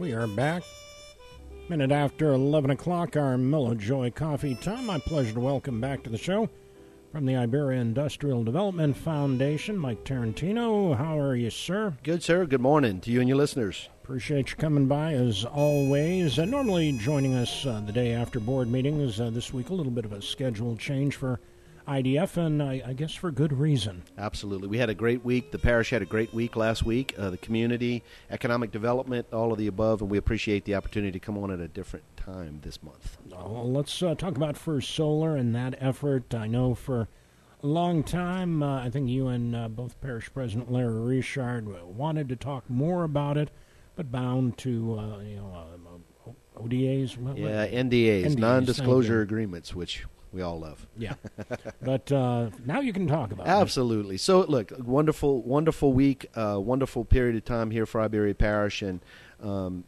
We are back. Minute after 11 o'clock, our Mellow Joy coffee time. My pleasure to welcome back to the show from the Iberia Industrial Development Foundation, Mike Tarantino. How are you, sir? Good, sir. Good morning to you and your listeners. Appreciate you coming by as always. Uh, normally joining us uh, the day after board meetings. Uh, this week, a little bit of a schedule change for IDF, and I, I, guess for good reason. Absolutely. We had a great week. The parish had a great week last week. Uh, the community, economic development, all of the above, and we appreciate the opportunity to come on at a different time this month. Well, let's uh, talk about First Solar and that effort. I know for a long time, uh, I think you and uh, both Parish President Larry Richard wanted to talk more about it, but bound to uh, you know ODAs. What, yeah, NDAs, NDAs non-disclosure agreements, which we all love. Yeah, but uh, now you can talk about it. absolutely. It. So look, wonderful, wonderful week, uh, wonderful period of time here for Iberia Parish and um,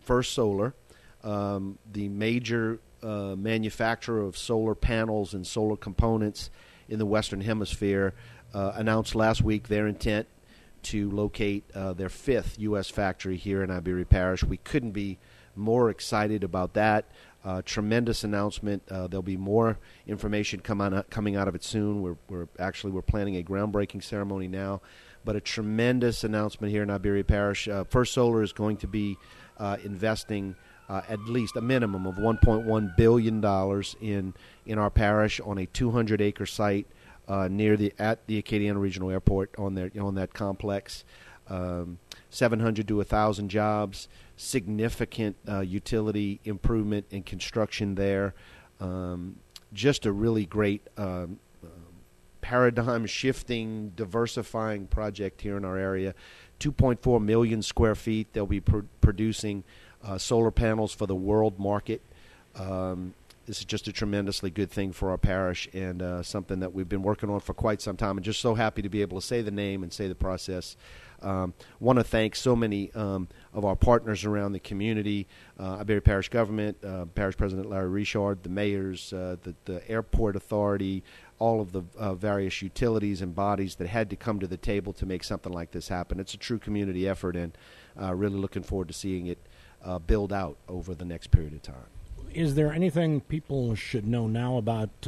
First Solar, um, the major uh, manufacturer of solar panels and solar components in the Western Hemisphere, uh, announced last week their intent to locate uh, their fifth U.S. factory here in Iberia Parish. We couldn't be more excited about that. Uh, tremendous announcement. Uh, there'll be more information come on, uh, coming out of it soon. We're, we're actually we're planning a groundbreaking ceremony now, but a tremendous announcement here in Iberia Parish. Uh, First Solar is going to be uh, investing uh, at least a minimum of 1.1 billion dollars in in our parish on a 200 acre site near the at the Acadiana Regional Airport on their on that complex. Um, 700 to 1,000 jobs significant uh, utility improvement and construction there. Um, just a really great um, uh, paradigm shifting, diversifying project here in our area. 2.4 million square feet. They'll be pr- producing uh, solar panels for the world market. Um, this is just a tremendously good thing for our parish and uh, something that we've been working on for quite some time. And just so happy to be able to say the name and say the process um, Want to thank so many um, of our partners around the community, uh, Iberia Parish Government, uh, Parish President Larry Richard, the mayors, uh, the, the airport authority, all of the uh, various utilities and bodies that had to come to the table to make something like this happen. It's a true community effort, and uh, really looking forward to seeing it uh, build out over the next period of time. Is there anything people should know now about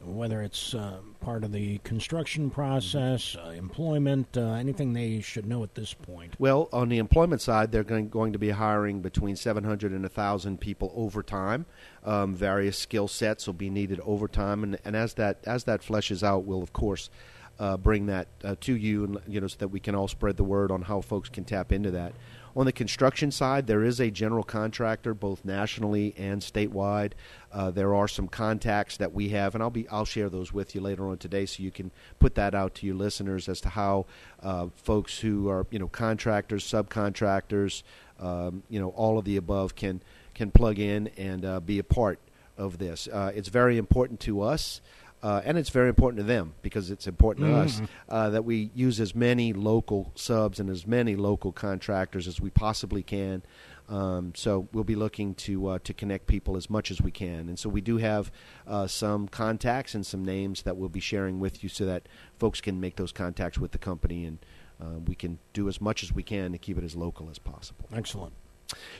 whether it's uh, part of the construction process, uh, employment, uh, anything they should know at this point? Well, on the employment side, they're going, going to be hiring between 700 and 1,000 people over time. Um, various skill sets will be needed over time, and, and as that as that fleshes out, we'll of course uh, bring that uh, to you, and you know, so that we can all spread the word on how folks can tap into that. On the construction side, there is a general contractor, both nationally and statewide. Uh, there are some contacts that we have, and I'll be I'll share those with you later on today, so you can put that out to your listeners as to how uh, folks who are you know contractors, subcontractors, um, you know all of the above can can plug in and uh, be a part of this. Uh, it's very important to us. Uh, and it's very important to them because it's important to mm-hmm. us uh, that we use as many local subs and as many local contractors as we possibly can. Um, so we'll be looking to uh, to connect people as much as we can, and so we do have uh, some contacts and some names that we'll be sharing with you, so that folks can make those contacts with the company, and uh, we can do as much as we can to keep it as local as possible. Excellent.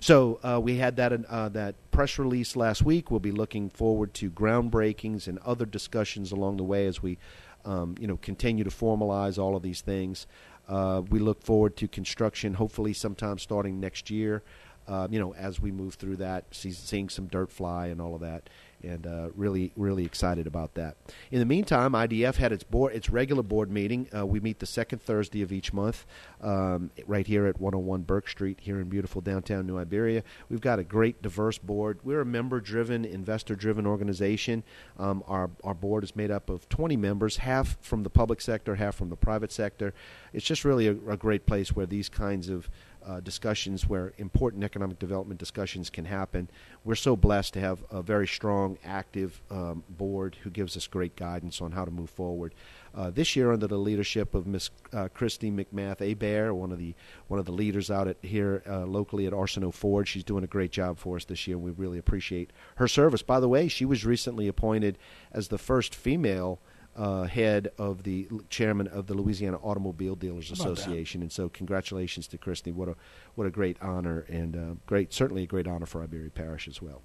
So uh, we had that uh, that press release last week. We'll be looking forward to groundbreakings and other discussions along the way as we, um, you know, continue to formalize all of these things. Uh, we look forward to construction, hopefully sometime starting next year. Uh, you know, as we move through that, see, seeing some dirt fly and all of that and uh, really, really excited about that. In the meantime, IDF had its board, its regular board meeting. Uh, we meet the second Thursday of each month, um, right here at 101 Burke Street, here in beautiful downtown New Iberia. We've got a great, diverse board. We're a member-driven, investor-driven organization. Um, our our board is made up of 20 members, half from the public sector, half from the private sector. It's just really a, a great place where these kinds of uh, discussions where important economic development discussions can happen. We're so blessed to have a very strong, active um, board who gives us great guidance on how to move forward. Uh, this year, under the leadership of Miss uh, Christy McMath Abear, one of the one of the leaders out at here uh, locally at Arsenault Ford, she's doing a great job for us this year. and We really appreciate her service. By the way, she was recently appointed as the first female uh, head of the chairman of the Louisiana Automobile Dealers Association. And so, congratulations to Christy. What a what a great honor and uh, great, certainly a great honor for Iberia Parish as well.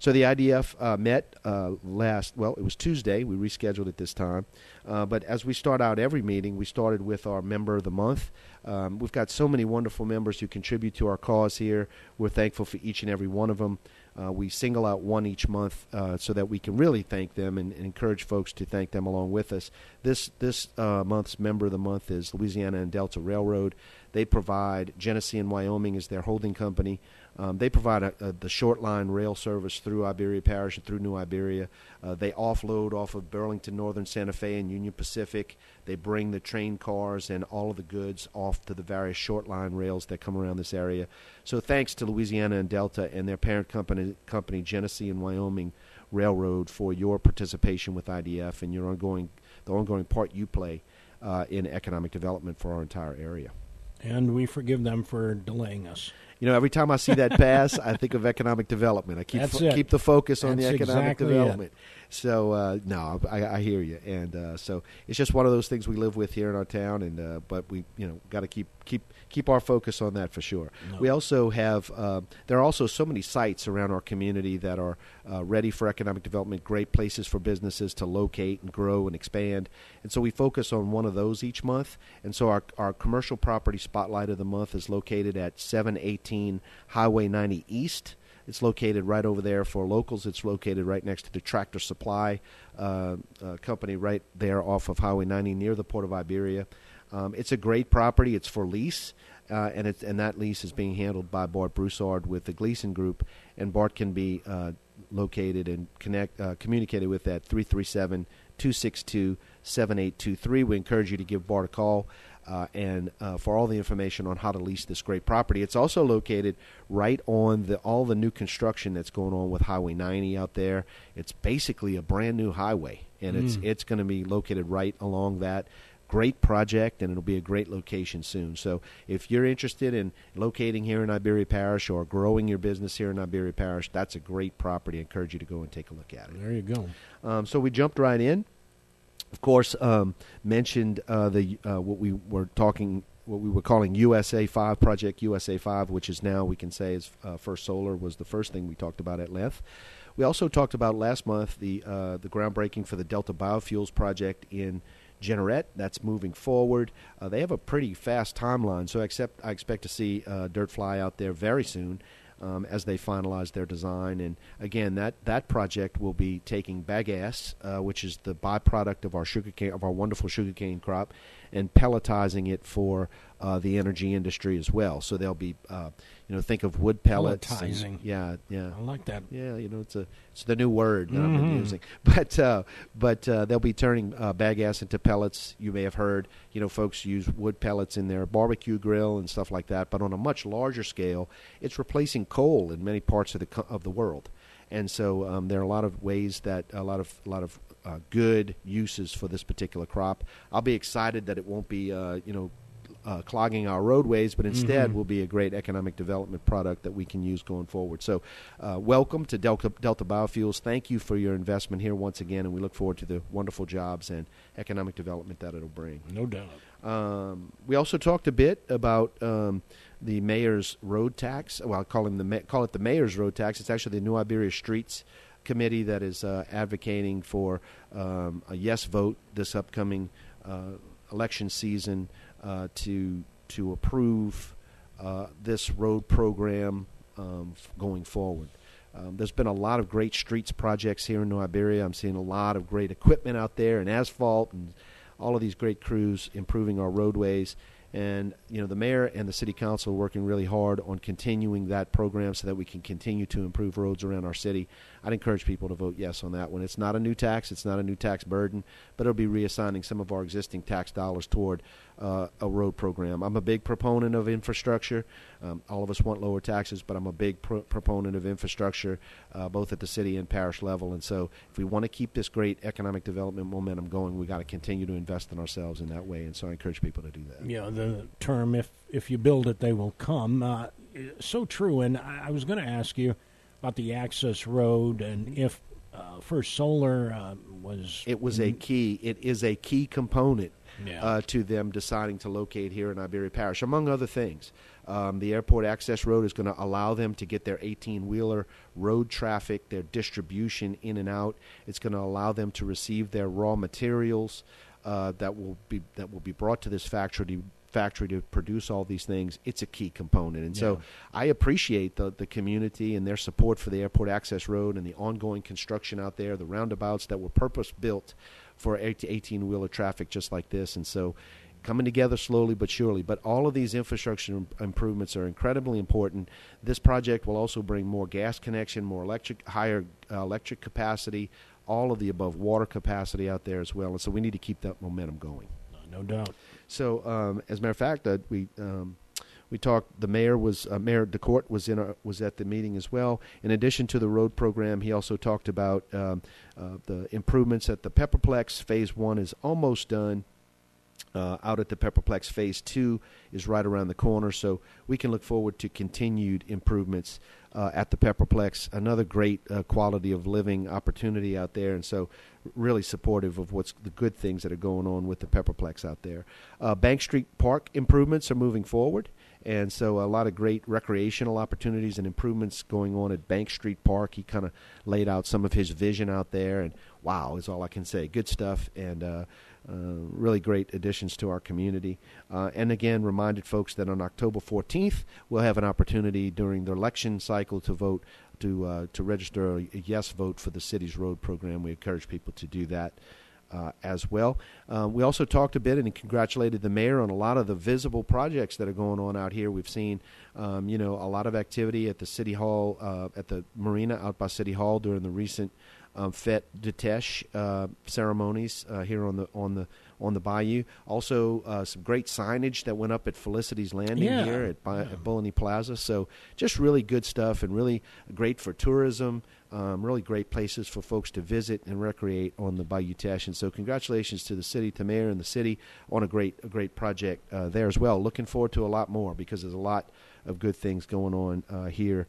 So the IDF uh, met uh, last, well, it was Tuesday. We rescheduled it this time. Uh, but as we start out every meeting, we started with our member of the month. Um, we've got so many wonderful members who contribute to our cause here. We're thankful for each and every one of them. Uh, we single out one each month uh, so that we can really thank them and, and, encourage folks to thank them along with us. This this uh, month's member of the month is Louisiana and Delta Railroad. They provide Genesee and Wyoming as their holding company. Um, they provide a, a, the short line rail service through Iberia Parish and through New Iberia. Uh, they offload off of Burlington Northern Santa Fe and Union Pacific. They bring the train cars and all of the goods off to the various short line rails that come around this area. So thanks to Louisiana and Delta and their parent company, company Genesee and Wyoming Railroad for your participation with IDF and your ongoing the ongoing part you play uh, in economic development for our entire area. And we forgive them for delaying us. You know, every time I see that pass, I think of economic development. I keep fo- keep the focus on That's the economic exactly development. It. So uh, no, I, I, hear you, and uh, so it's just one of those things we live with here in our town, and uh, but we you know got to keep keep keep our focus on that for sure. No. We also have uh, there are also so many sites around our community that are uh, ready for economic development, great places for businesses to locate and grow and expand, and so we focus on one of those each month. And so our our commercial property spotlight of the month is located at 718 Highway 90 East. It's located right over there for locals. It's located right next to the Tractor Supply uh, uh, company, right there off of Highway 90 near the Port of Iberia. Um, it's a great property. It's for lease, uh, and it's and that lease is being handled by Bart Broussard with the Gleason Group, and Bart can be uh, located and connect uh, communicated with at 337 262 7823. We encourage you to give Bart a call. Uh, and uh, for all the information on how to lease this great property. It's also located right on the all the new construction that's going on with Highway 90 out there. It's basically a brand new highway, and mm. it's it's going to be located right along that. Great project, and it'll be a great location soon. So, if you're interested in locating here in Iberia Parish or growing your business here in Iberia Parish, that's a great property. I encourage you to go and take a look at it. There you go. Um, so we jumped right in of course, um, mentioned uh, the uh, what we were talking, what we were calling USA Five Project USA Five, which is now we can say is uh, First Solar was the first thing we talked about at length. We also talked about last month the uh, the groundbreaking for the Delta Biofuels project in Jeanerette. That's moving forward. Uh, they have a pretty fast timeline, so I, accept, I expect to see uh, dirt fly out there very soon um, as they finalize their design. And again, that, that project will be taking bagasse, uh, which is the byproduct of our sugarcane of our wonderful sugarcane crop, and pelletizing it for uh, the energy industry as well. So they'll be, uh, you know, think of wood pellets. Pelletizing. And, yeah, yeah. I like that. Yeah, you know, it's a it's the new word that mm-hmm. I've been using. But uh, but uh, they'll be turning uh, bagasse into pellets. You may have heard, you know, folks use wood pellets in their barbecue grill and stuff like that. But on a much larger scale, it's replacing coal in many parts of the co- of the world. And so um, there are a lot of ways that a lot of a lot of uh, good uses for this particular crop. I'll be excited that it won't be uh, you know uh, clogging our roadways, but instead Mhm. will be a great economic development product that we can use going forward. So, uh, welcome to Delta, Delta Biofuels. Thank you for your investment here once again, and we look forward to the wonderful jobs and economic development that it'll bring. No doubt. Um, we also talked a bit about um, the mayor's road tax. Well, I call him the ma- call it the mayor's road tax. It's actually the New Iberia Streets Committee that is uh, advocating for um, a yes vote this upcoming uh, election season uh, to to approve this road program um, going forward. Um, there's been a lot of great streets projects here in New Iberia. I'm seeing a lot of great equipment out there and asphalt and all of these great crews improving our roadways. And you know the mayor and the city council are working really hard on continuing that program so that we can continue to improve roads around our city. I'd encourage people to vote yes on that one. It's not a new tax, it's not a new tax burden, but it'll be reassigning some of our existing tax dollars toward uh, a road program. I'm a big proponent of infrastructure. Um, all of us want lower taxes, but I'm a big pro- proponent of infrastructure, uh, both at the city and parish level. And so, if we want to keep this great economic development momentum going, we got to continue to invest in ourselves in that way. And so, I encourage people to do that. Yeah, the term "if if you build it, they will come." Uh, so true. And I, I was going to ask you about the access road, and if uh, First Solar uh, was. It was a key. It is a key component Yeah. uh, to them deciding to locate here in Iberia Parish, among other things. Um, the airport access road is going to allow them to get their 18 wheeler road traffic, their distribution in and out. It's going to allow them to receive their raw materials uh, that will be that will be brought to this factory to, factory to produce all these things. It's a key component, and so I appreciate the the community and their support for the airport access road and the ongoing construction out there, the roundabouts that were purpose built for 18 wheeler traffic just like this, and so coming together slowly but surely. But all of these infrastructure improvements are incredibly important. This project will also bring more gas connection, more electric, higher uh, electric capacity, all of the above water capacity out there as well. And so we need to keep that momentum going. no doubt. So, um, as a matter of fact, uh, we um, we talked. The mayor was uh, Mayor DeCourt was in our, was at the meeting as well. In addition to the road program, he also talked about um, uh, the improvements at the Pepperplex. Phase one is almost done. Uh, out at the Pepperplex Phase Two is right around the corner, so we can look forward to continued improvements uh, at the Pepperplex. Another great uh, quality of living opportunity out there, and so really supportive of what's the good things that are going on with the Pepperplex out there. Uh, Bank Street Park improvements are moving forward, and so a lot of great recreational opportunities and improvements going on at Bank Street Park. He kind of laid out some of his vision out there, and wow, is all I can say. Good stuff, and uh, really great additions to our community. Uh, and again, reminded folks that on October 14th, we'll have an opportunity during the election cycle to vote to uh, to register a yes vote for the city's road program. We encourage people to do that. Uh, as well. Uh, we also talked a bit and congratulated the mayor on a lot of the visible projects that are going on out here. We've seen, um, you know, a lot of activity at the city hall, uh, at the marina out by city hall during the recent um, Fete de Teche uh, ceremonies uh, here on the on the on the bayou. Also, uh, some great signage that went up at Felicity's Landing Yeah. here at, Bi- Yeah. at Plaza. So, just really good stuff and really great for tourism. Um, really great places for folks to visit and recreate on the Bayou Teche. And so, congratulations to the city, to mayor and the city on a great a great project uh, there as well. Looking forward to a lot more because there's a lot of good things going on uh, here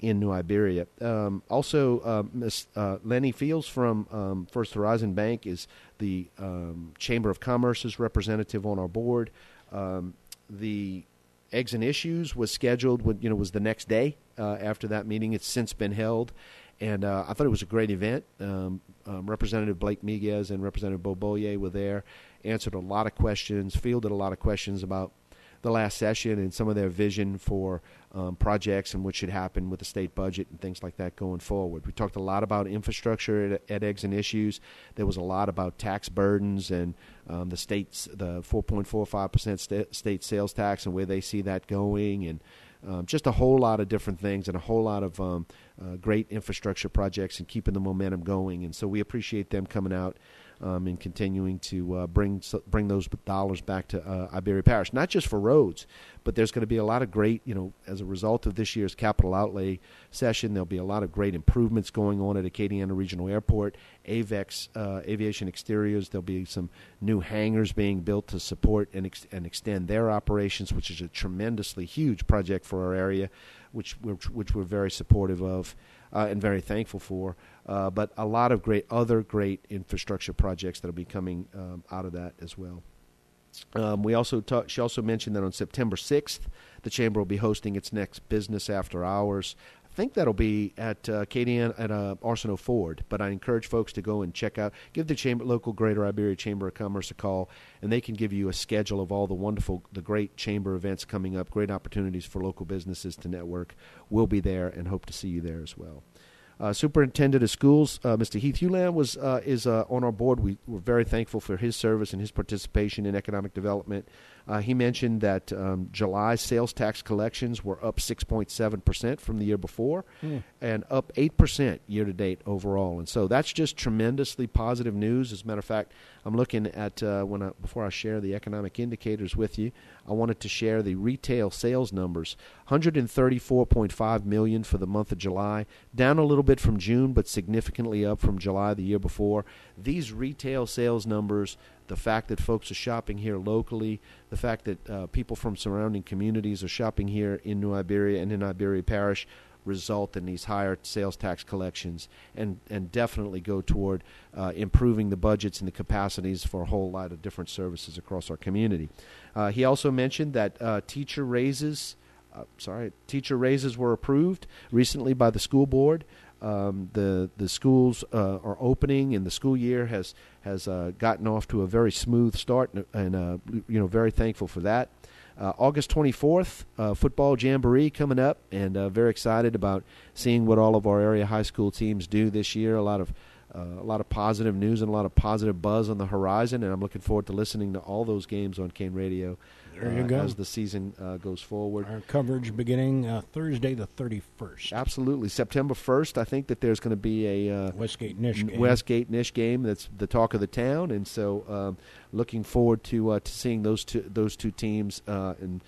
in New Iberia. Um, also, uh, Miss uh, Lenny Fields from um, First Horizon Bank is the um, Chamber of Commerce's representative on our board. Um, the Eggs and Issues was scheduled, when, you know, was the next day uh, after that meeting. It's since been held, and uh, I thought it was a great event. Um, um, Representative Blake Miguez and Representative Bo were there, answered a lot of questions, fielded a lot of questions about the last session and some of their vision for um, projects and what should happen with the state budget and things like that going forward. We talked a lot about infrastructure at, at Eggs and Issues. There was a lot about tax burdens and um, the state's the 4.45 percent sta- state sales tax and where they see that going and. Um, just a whole lot of different things and a whole lot of um, uh, great infrastructure projects and keeping the momentum going. And so we appreciate them coming out um, and continuing to uh, bring bring those dollars back to uh, Iberia Parish, not just for roads, but there's going to be a lot of great, you know, as a result of this year's capital outlay session, there'll be a lot of great improvements going on at Acadiana Regional Airport, AVEX uh, Aviation Exteriors. There'll be some new hangars being built to support and ex- and extend their operations, which is a tremendously huge project for our area, which which, which we're very supportive of uh, and very thankful for. Uh, but a lot of great other great infrastructure projects that'll be coming um, out of that as well. Um, we also talk, she also mentioned that on September 6th, the chamber will be hosting its next business after hours. I think that'll be at uh, Acadian at uh, Arsenault Ford, but I encourage folks to go and check out, give the chamber, local Greater Iberia Chamber of Commerce a call, and they can give you a schedule of all the wonderful, the great chamber events coming up, great opportunities for local businesses to network. We'll be there and hope to see you there as well. Uh, Superintendent of Schools, uh, Mr. Heath Hulin, was uh, is uh, on our board. We were very thankful for his service and his participation in economic development. Uh, he mentioned that um, July sales tax collections were up 6.7 percent from the year before, and up 8 percent year to date overall. And so that's just tremendously positive news. As a matter of fact, I'm looking at uh, when I, before I share the economic indicators with you, I wanted to share the retail sales numbers: 134.5 million for the month of July, down a little bit from June, but significantly up from July the year before. These retail sales numbers, the fact that folks are shopping here locally, the fact that uh, people from surrounding communities are shopping here in New Iberia and in Iberia Parish, result in these higher sales tax collections and, and definitely go toward uh, improving the budgets and the capacities for a whole lot of different services across our community. Uh, he also mentioned that uh, teacher raises, uh, sorry, teacher raises were approved recently by the school board. Um, the the schools uh, are opening, and the school year has has uh, gotten off to a very smooth start, and, and you know very thankful for that. Uh, August 24th, uh, football jamboree coming up, and uh, very excited about seeing what all of our area high school teams do this year. A lot of uh, a lot of positive news and a lot of positive buzz on the horizon, and I'm looking forward to listening to all those games on Kane Radio there you uh, go. as the season uh, goes forward. Our coverage beginning uh, Thursday the 31st. Absolutely. September 1st, I think that there's going to be a uh, Westgate Nish game. Westgate Nish game that's the talk of the town, and so um, looking forward to uh, to seeing those two those two teams uh, and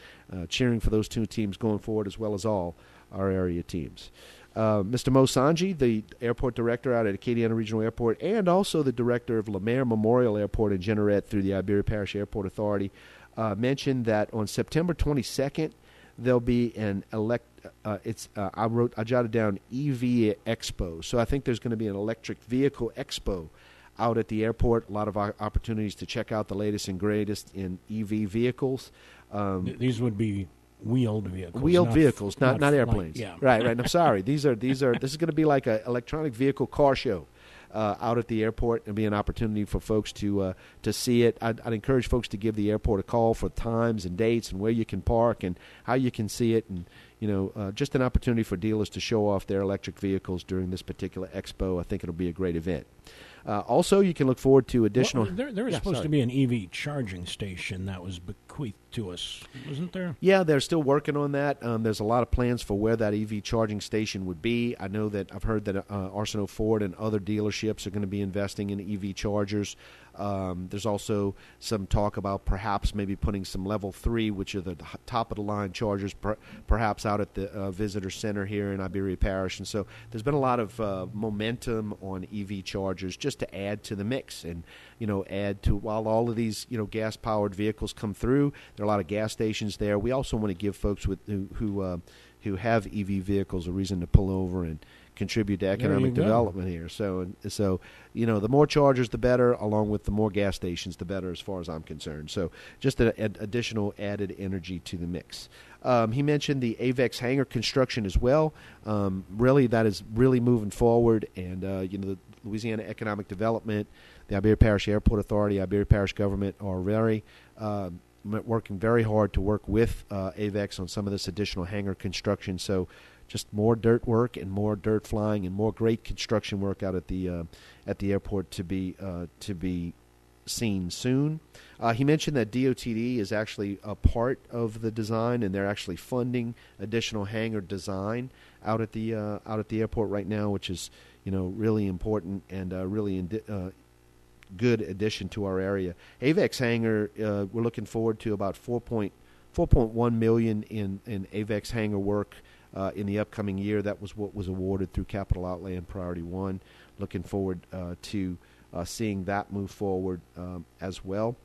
cheering for those two teams going forward as well as all our area teams. Uh, Mr. Mo Sanji, the airport director out at Acadiana Regional Airport, and also the director of Lemaire Memorial Airport in Jeanerette through the Iberia Parish Airport Authority, uh, mentioned that on September 22nd there'll be an elect. Uh, it's uh, I wrote I jotted down EV Expo, so I think there's going to be an electric vehicle expo out at the airport. A lot of opportunities to check out the latest and greatest in EV vehicles. Um, These would be wheeled vehicles. Wheeled not vehicles, not not, not airplanes. yeah. Right, right. I'm sorry. These are these are. This is going to be like an electronic vehicle car show uh, out at the airport and be an opportunity for folks to uh, to see it. I'd, I'd, encourage folks to give the airport a call for times and dates and where you can park and how you can see it and you know uh, just an opportunity for dealers to show off their electric vehicles during this particular expo. I think it'll be a great event. Uh, also, you can look forward to additional. Well, there, there was yeah, supposed sorry. to be an EV charging station that was bequeathed to us, wasn't there? Yeah, they're still working on that. Um, there's a lot of plans for where that EV charging station would be. I know that I've heard that uh, Arsenault Ford and other dealerships are going to be investing in EV chargers. Um, there's also some talk about perhaps maybe putting some level three, which are the top of the line chargers, per, perhaps out at the uh, visitor center here in Iberia Parish. And so there's been a lot of uh, momentum on EV chargers just to add to the mix and you know add to while all of these you know gas powered vehicles come through. There are a lot of gas stations there. We also want to give folks with who who, uh, who have EV vehicles a reason to pull over and contribute to economic development here. So, so you know, the more chargers, the better. Along with the more gas stations, the better, as far as I'm concerned. So, just an additional added energy to the mix. Um, he mentioned the Avex hangar construction as well. Um, really, that is really moving forward, and uh, you know, the Louisiana Economic Development, the Iberia Parish Airport Authority, Iberia Parish government are very. Uh, working very hard to work with uh, AVEX on some of this additional hangar construction. So just more dirt work and more dirt flying and more great construction work out at the uh, at the airport to be uh, to be seen soon. Uh, he mentioned that DOTD is actually a part of the design, and they're actually funding additional hangar design out at the uh, out at the airport right now, which is you know really important and uh, really indi- uh, good addition to our area. AVEX hangar, we're looking forward to about 4.4.1 million in in AVEX hangar work uh, in the upcoming year. That was what was awarded through Capital Outlay and Priority One. Looking forward uh, to uh, seeing that move forward um, as well.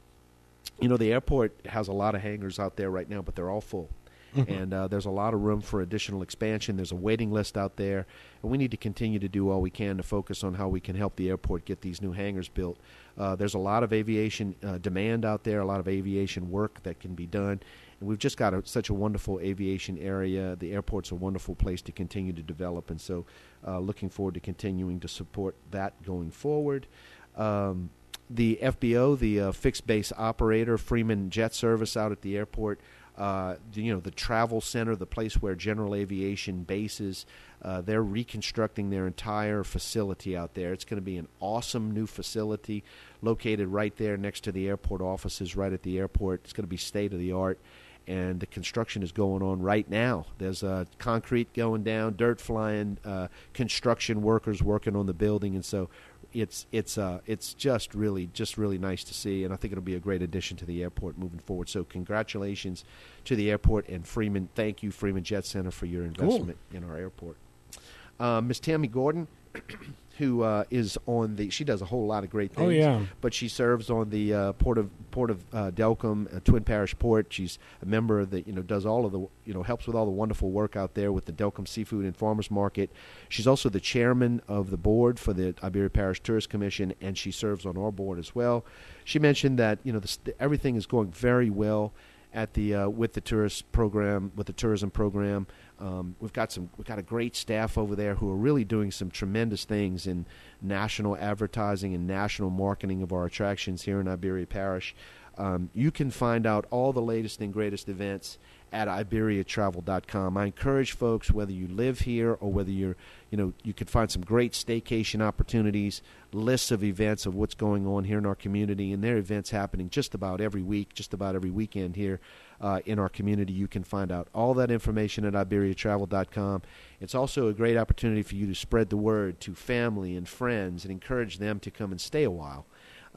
You know, the airport has a lot of hangars out there right now, but they're all full. Mm-hmm. and uh, there's a lot of room for additional expansion. There's a waiting list out there, and we need to continue to do all we can to focus on how we can help the airport get these new hangars built. Uh, there's a lot of aviation uh, demand out there, a lot of aviation work that can be done, and we've just got a, such a wonderful aviation area. The airport's a wonderful place to continue to develop, and so uh, looking forward to continuing to support that going forward. Um, the FBO, the uh, fixed base operator, Freeman Jet Service out at the airport, uh, you know, the travel center, the place where general aviation bases, uh, they're reconstructing their entire facility out there. It's going to be an awesome new facility located right there next to the airport offices, right at the airport. It's going to be state of the art and the construction is going on right now. There's uh, concrete going down, dirt flying, uh, construction workers working on the building, and so it's it's uh, it's just really just really nice to see, and I think it'll be a great addition to the airport moving forward. So congratulations to the airport and Freeman. Thank you, Freeman Jet Center, for your investment cool. in our airport. Uh, Miss Tammy Gordon, who uh, is on the, she does a whole lot of great things. Oh, yeah. But she serves on the uh, port of port of uh, Delcambre, uh, Twin Parish Port. She's a member that you know, does all of the, you know, helps with all the wonderful work out there with the Delcambre Seafood and Farmers Market. She's also the chairman of the board for the Iberia Parish Tourist Commission, and she serves on our board as well. She mentioned that you know the, everything is going very well at the uh, with the tourist program with the tourism program. Um, we've got some we've got a great staff over there who are really doing some tremendous things in national advertising and national marketing of our attractions here in Iberia Parish. Um, you can find out all the latest and greatest events at iberiatravel.com. I encourage folks, whether you live here or whether you're, you know, you could find some great staycation opportunities, lists of events of what's going on here in our community, and there are events happening just about every week, just about every weekend here uh, in our community. You can find out all that information at iberiatravel.com. It's also a great opportunity for you to spread the word to family and friends and encourage them to come and stay a while.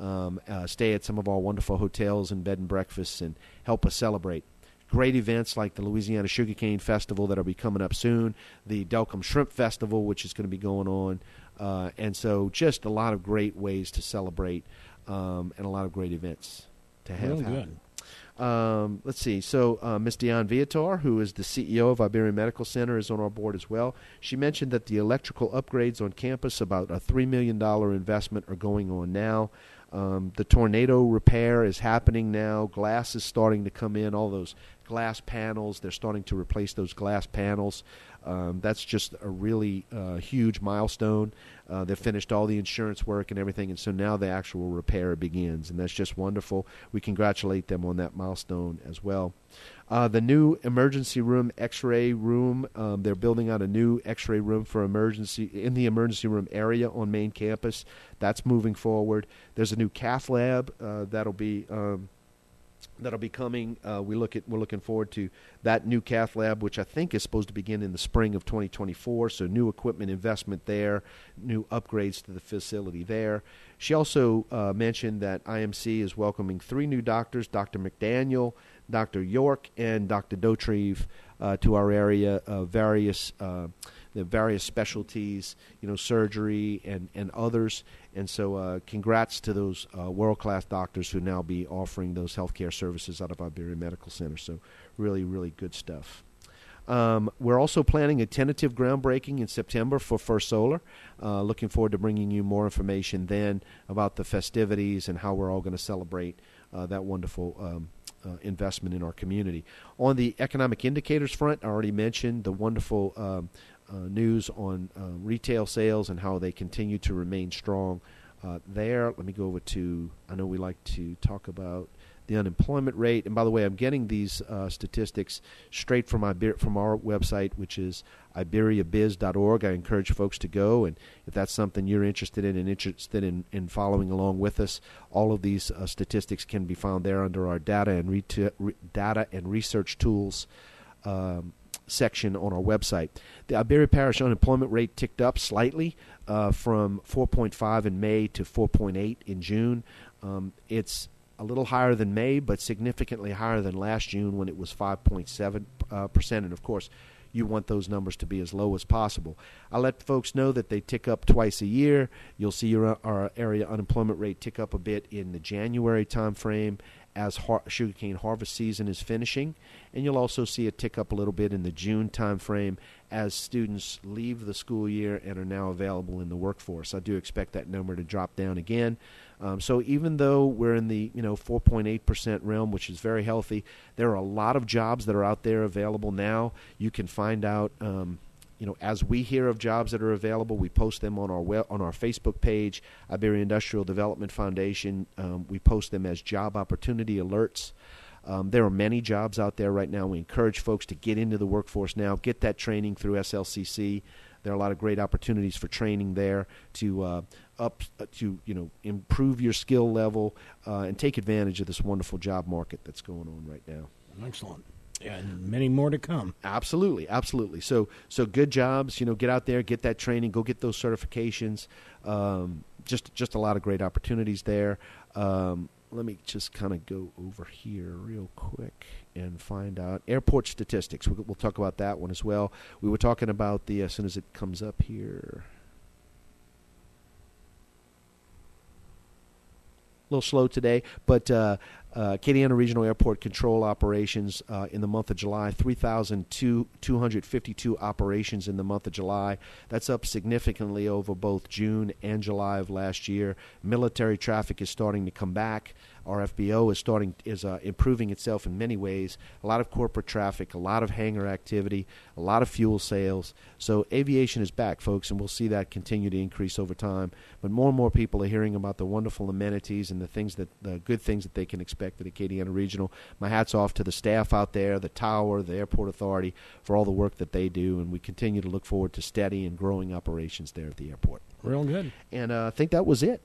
Um, uh, stay at some of our wonderful hotels and bed and breakfasts and help us celebrate. Great events like the Louisiana Sugarcane Festival that'll be coming up soon, the Delcambre Shrimp Festival, which is going to be going on, uh, and so just a lot of great ways to celebrate um, and a lot of great events to have Real happen. Um, let's see. So, uh, Ms. Dionne Viator, who is the CEO of Iberian Medical Center, is on our board as well. She mentioned that the electrical upgrades on campus, about a $3 million investment, are going on now. Um, the tornado repair is happening now. Glass is starting to come in. All those glass panels, they're starting to replace those glass panels. Um, that's just a really uh, huge milestone. Uh, they've finished all the insurance work and everything, and so now the actual repair begins, and that's just wonderful. We congratulate them on that milestone as well. Uh, the new emergency room, X-ray room, um, they're building out a new X-ray room for emergency in the emergency room area on main campus. That's moving forward. There's a new cath lab uh, that'll be. Um, that'll be coming. Uh, we look at we're looking forward to that new cath lab, which I think is supposed to begin in the spring of 2024. So new equipment investment there, new upgrades to the facility there. She also uh, mentioned that IMC is welcoming three new doctors: Dr. McDaniel, Dr. York, and Dr. Dotrieve uh, to our area. Various uh, the various specialties, you know, surgery and, and others. And so, uh, congrats to those uh, world class doctors who now be offering those healthcare services out of Iberia Medical Center. So, really, really good stuff. Um, we're also planning a tentative groundbreaking in September for First Solar. Uh, looking forward to bringing you more information then about the festivities and how we're all going to celebrate uh, that wonderful um, uh, investment in our community. On the economic indicators front, I already mentioned the wonderful um, news on uh, retail sales and how they continue to remain strong uh, there. Let me go over to, I know we like to talk about the unemployment rate. And by the way, I'm getting these uh, statistics straight from, Iber- from our website, which is iberiabiz.org. I encourage folks to go, and if that's something you're interested in and interested in, in following along with us, all of these uh, statistics can be found there under our data and, re- data and research tools. Um, section on our website. The Iberia Parish unemployment rate ticked up slightly uh, from 4.5 in May to 4.8 in June. Um, it's a little higher than May, but significantly higher than last June when it was 5.7 uh, percent. And of course, you want those numbers to be as low as possible. I let folks know that they tick up twice a year. You'll see your our area unemployment rate tick up a bit in the January time frame as har- sugarcane harvest season is finishing, and you'll also see it tick up a little bit in the June timeframe as students leave the school year and are now available in the workforce. I do expect that number to drop down again. Um, so even though we're in the you know 4.8 percent realm, which is very healthy, there are a lot of jobs that are out there available now. You can find out. Um, you know, as we hear of jobs that are available, we post them on our web, on our Facebook page, Iberia Industrial Development Foundation. Um, we post them as job opportunity alerts. Um, there are many jobs out there right now. We encourage folks to get into the workforce now, get that training through SLCC. There are a lot of great opportunities for training there to uh, up uh, to you know improve your skill level uh, and take advantage of this wonderful job market that's going on right now. Excellent and many more to come. Absolutely, absolutely. So, so good jobs. You know, get out there, get that training, go get those certifications. Um, just, just a lot of great opportunities there. Um, let me just kind of go over here real quick and find out airport statistics. We'll, we'll talk about that one as well. We were talking about the as soon as it comes up here. A little slow today, but uh, uh, Acadiana Regional Airport control operations uh, in the month of July, 3,252 operations in the month of July. That's up significantly over both June and July of last year. Military traffic is starting to come back. Our FBO is starting is uh, improving itself in many ways. A lot of corporate traffic, a lot of hangar activity, a lot of fuel sales. So aviation is back, folks, and we'll see that continue to increase over time. But more and more people are hearing about the wonderful amenities and the things that the good things that they can expect expect at Acadiana Regional. My hat's off to the staff out there, the tower, the airport authority for all the work that they do, and we continue to look forward to steady and growing operations there at the airport. Real good. And uh, I think that was it.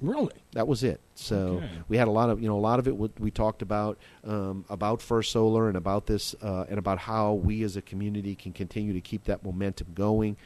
Really? That was it. So Okay. we had a lot of, you know, a lot of it we, we talked about um, about First Solar and about this uh, and about how we as a community can continue to keep that momentum going.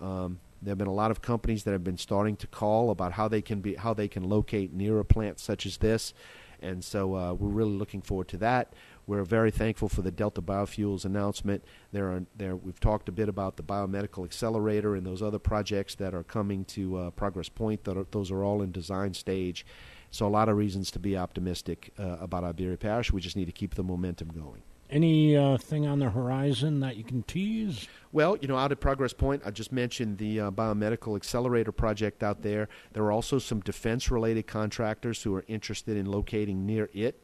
Um, there have been a lot of companies that have been starting to call about how they can be how they can locate near a plant such as this, and so uh, we're really looking forward to that. We're very thankful for the Delta Biofuels announcement. There are there we've talked a bit about the biomedical accelerator and those other projects that are coming to uh, Progress Point. That are, those are all in design stage. So a lot of reasons to be optimistic uh, about Iberia Parish. We just need to keep the momentum going. Any uh, thing on the horizon that you can tease? Well, you know, out at Progress Point, I just mentioned the uh, biomedical accelerator project out there. There are also some defense-related contractors who are interested in locating near it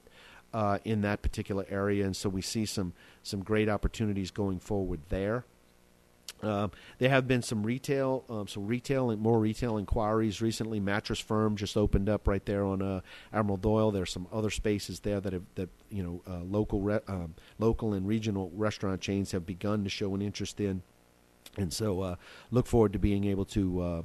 uh, in that particular area, and so we see some some great opportunities going forward there. Um, there have been some retail, um, some retail and more retail inquiries recently. Mattress Firm just opened up right there on uh, Admiral Doyle. There's some other spaces there that have that you know uh, local re- um, local and regional restaurant chains have begun to show an interest in, and so uh, look forward to being able to.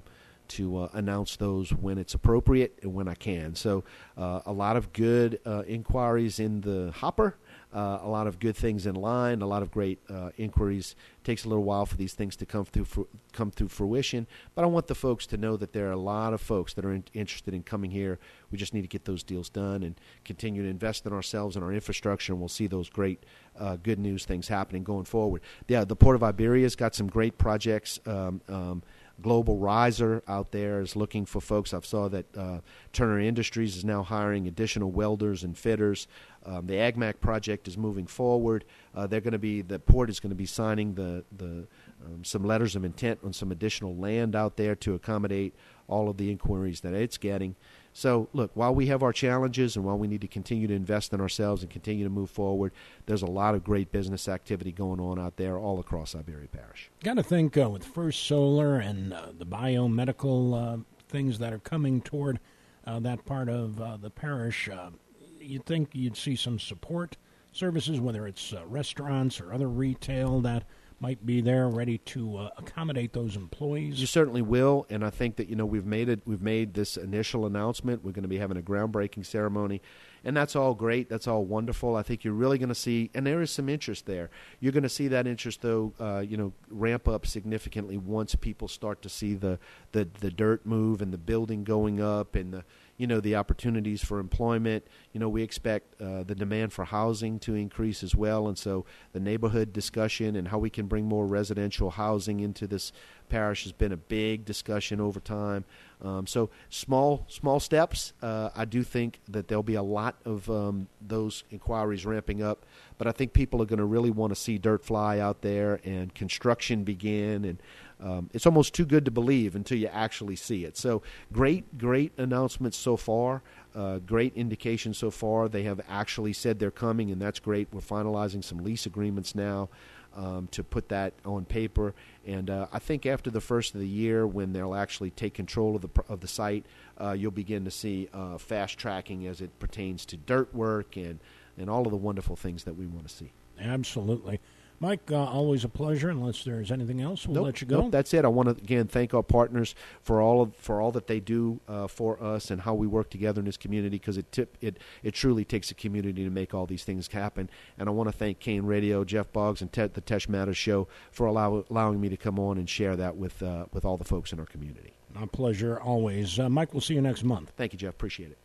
To uh, announce those when it's appropriate and when I can. So, uh, a lot of good uh, inquiries in the hopper, uh, a lot of good things in line, a lot of great uh, inquiries. takes a little while for these things to come through come through fruition, but I want the folks to know that there are a lot of folks that are in- interested in coming here. We just need to get those deals done and continue to invest in ourselves and our infrastructure, and we'll see those great uh, good news things happening going forward. Yeah, the Port of Iberia's got some great projects. Um, um, Global Riser out there is looking for folks. I've saw that uh, Turner Industries is now hiring additional welders and fitters. Um, the AgMac project is moving forward. Uh, they're going to be the port is going to be signing the the um, some letters of intent on some additional land out there to accommodate all of the inquiries that it's getting. So, look, while we have our challenges and while we need to continue to invest in ourselves and continue to move forward, there's a lot of great business activity going on out there all across Iberia Parish. Got to think uh, with First Solar and uh, the biomedical uh, things that are coming toward uh, that part of uh, the parish, uh, you'd think you'd see some support services, whether it's restaurants or other retail that might be there ready to uh, accommodate those employees. You certainly will, and I think that you know we've made it. We've made this initial announcement. We're going to be having a groundbreaking ceremony, and that's all great. That's all wonderful. I think you're really going to see, and there is some interest there. You're going to see that interest, though, uh, you know, ramp up significantly once people start to see the the the dirt move and the building going up and the you know the opportunities for employment. You know we expect uh, the demand for housing to increase as well, and so the neighborhood discussion and how we can bring more residential housing into this parish has been a big discussion over time. Um, so small small steps. Uh, I do think that there'll be a lot of um, those inquiries ramping up, but I think people are going to really want to see dirt fly out there and construction begin and. Um, it's almost too good to believe until you actually see it. So great, great announcements so far. Uh, great indication so far. They have actually said they're coming, and that's great. We're finalizing some lease agreements now um, to put that on paper. And uh, I think after the first of the year, when they'll actually take control of the of the site, uh, you'll begin to see uh, fast tracking as it pertains to dirt work and and all of the wonderful things that we want to see. Absolutely. Mike, uh, always a pleasure. Unless there's anything else, we'll Nope, let you go. nope, that's it. I want to again thank our partners for all of for all that they do uh, for us and how we work together in this community because it tip, it it truly takes a community to make all these things happen. And I want to thank Kane Radio, Jeff Boggs, and Ted, the Teche Matters Show for allow, allowing me to come on and share that with uh, with all the folks in our community. My pleasure always. Uh, Mike, we'll see you next month. Thank you, Jeff. Appreciate it.